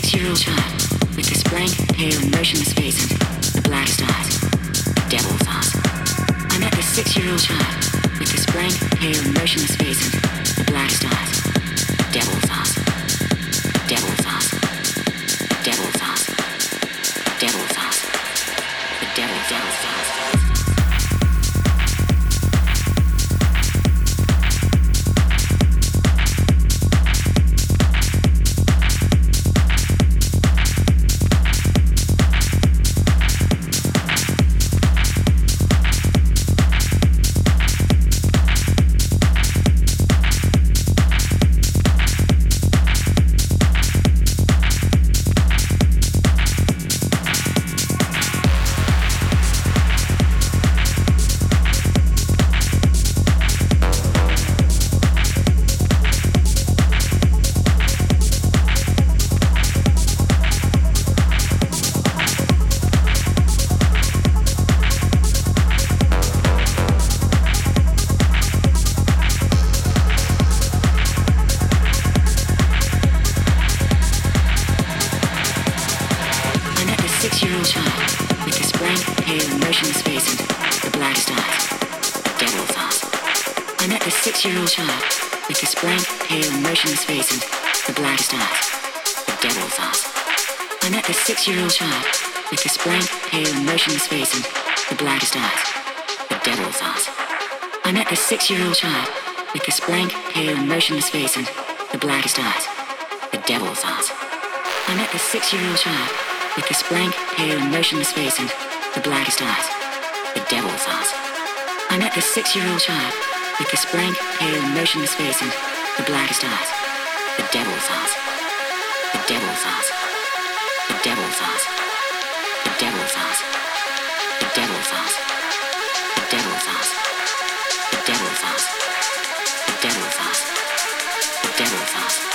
six-year-old child with this blank, pale, motionless face and the blackest eyes, devil's eyes. I met this six-year-old child with this blank, pale, motionless face and the blackest eyes, devil's eyes, devil's ethereal child, with his blank, pale, motionless face and the blackest eyes. The devil's eyes. The devil's eyes. The devil's eyes. The devil's eyes. The devil's eyes. The devil's eyes. The devil's eyes. The devil's eyes. The devil's eyes.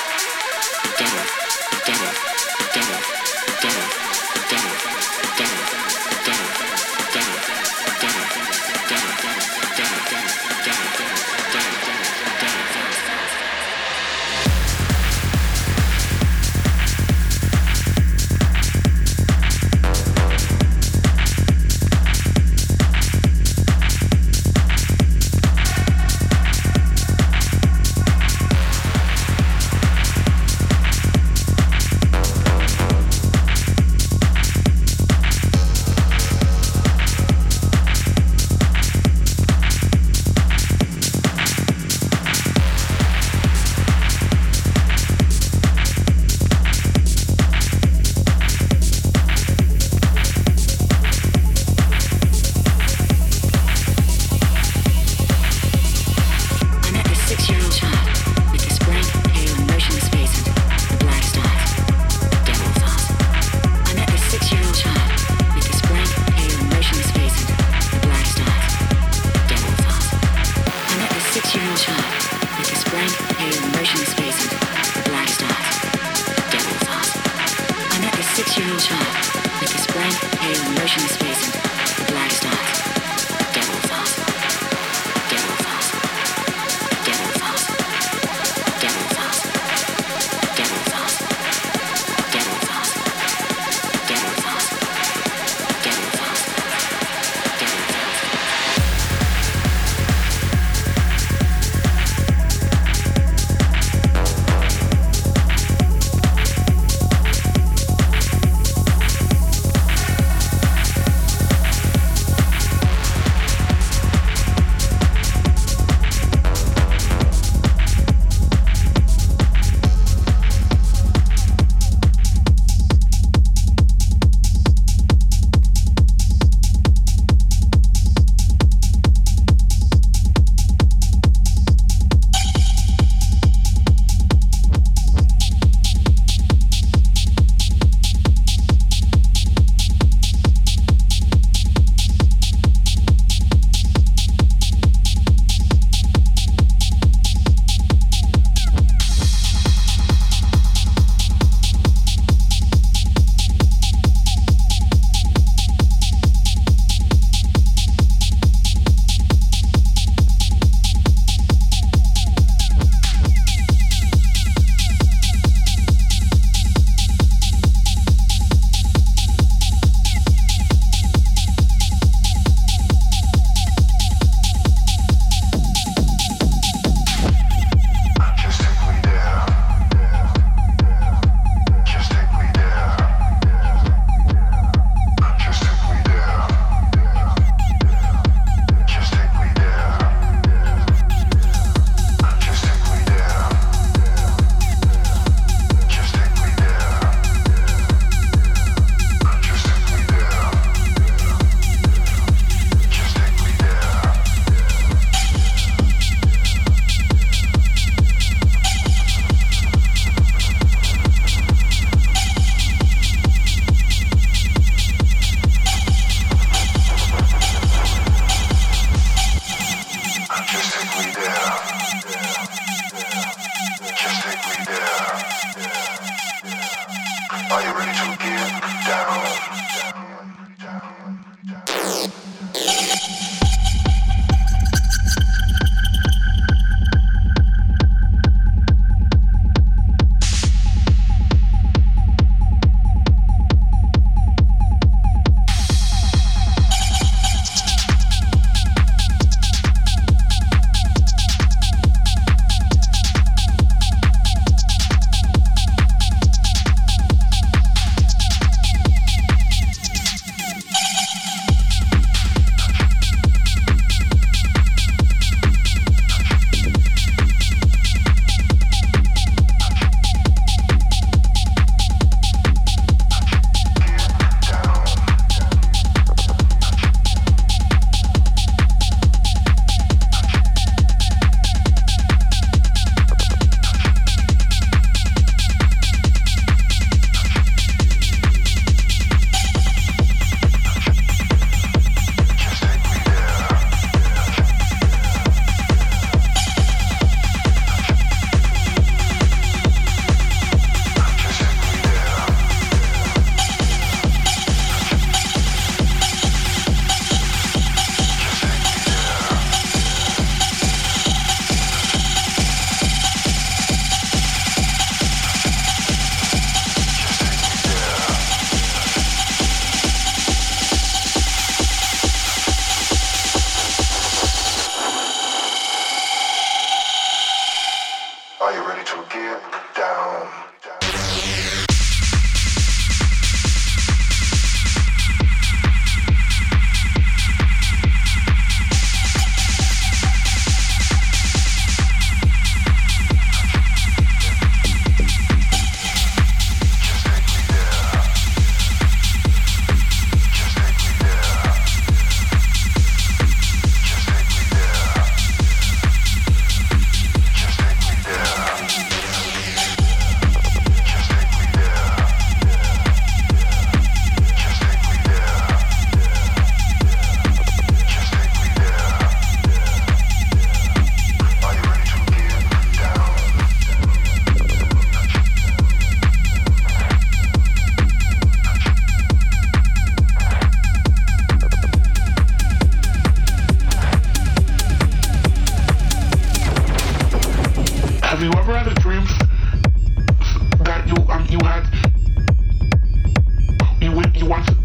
Yahoo.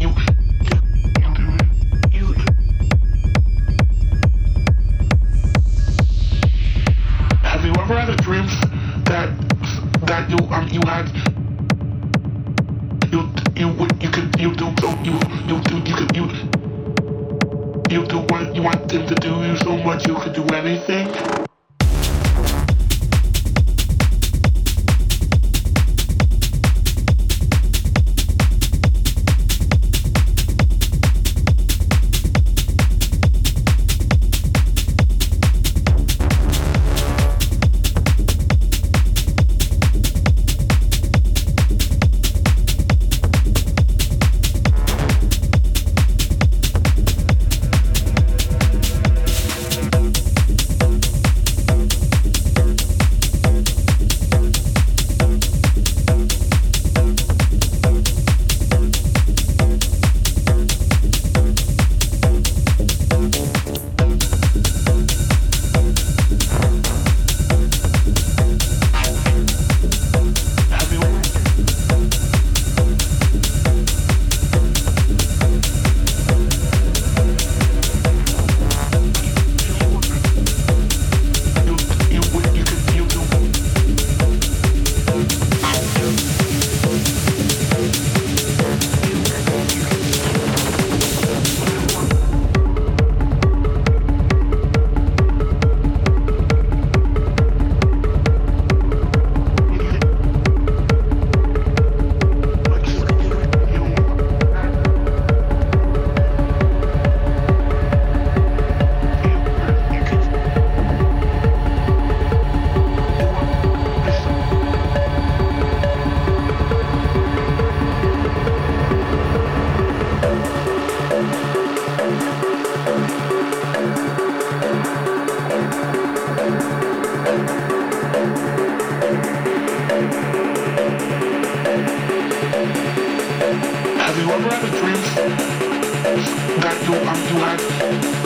That's door, I'm too hot.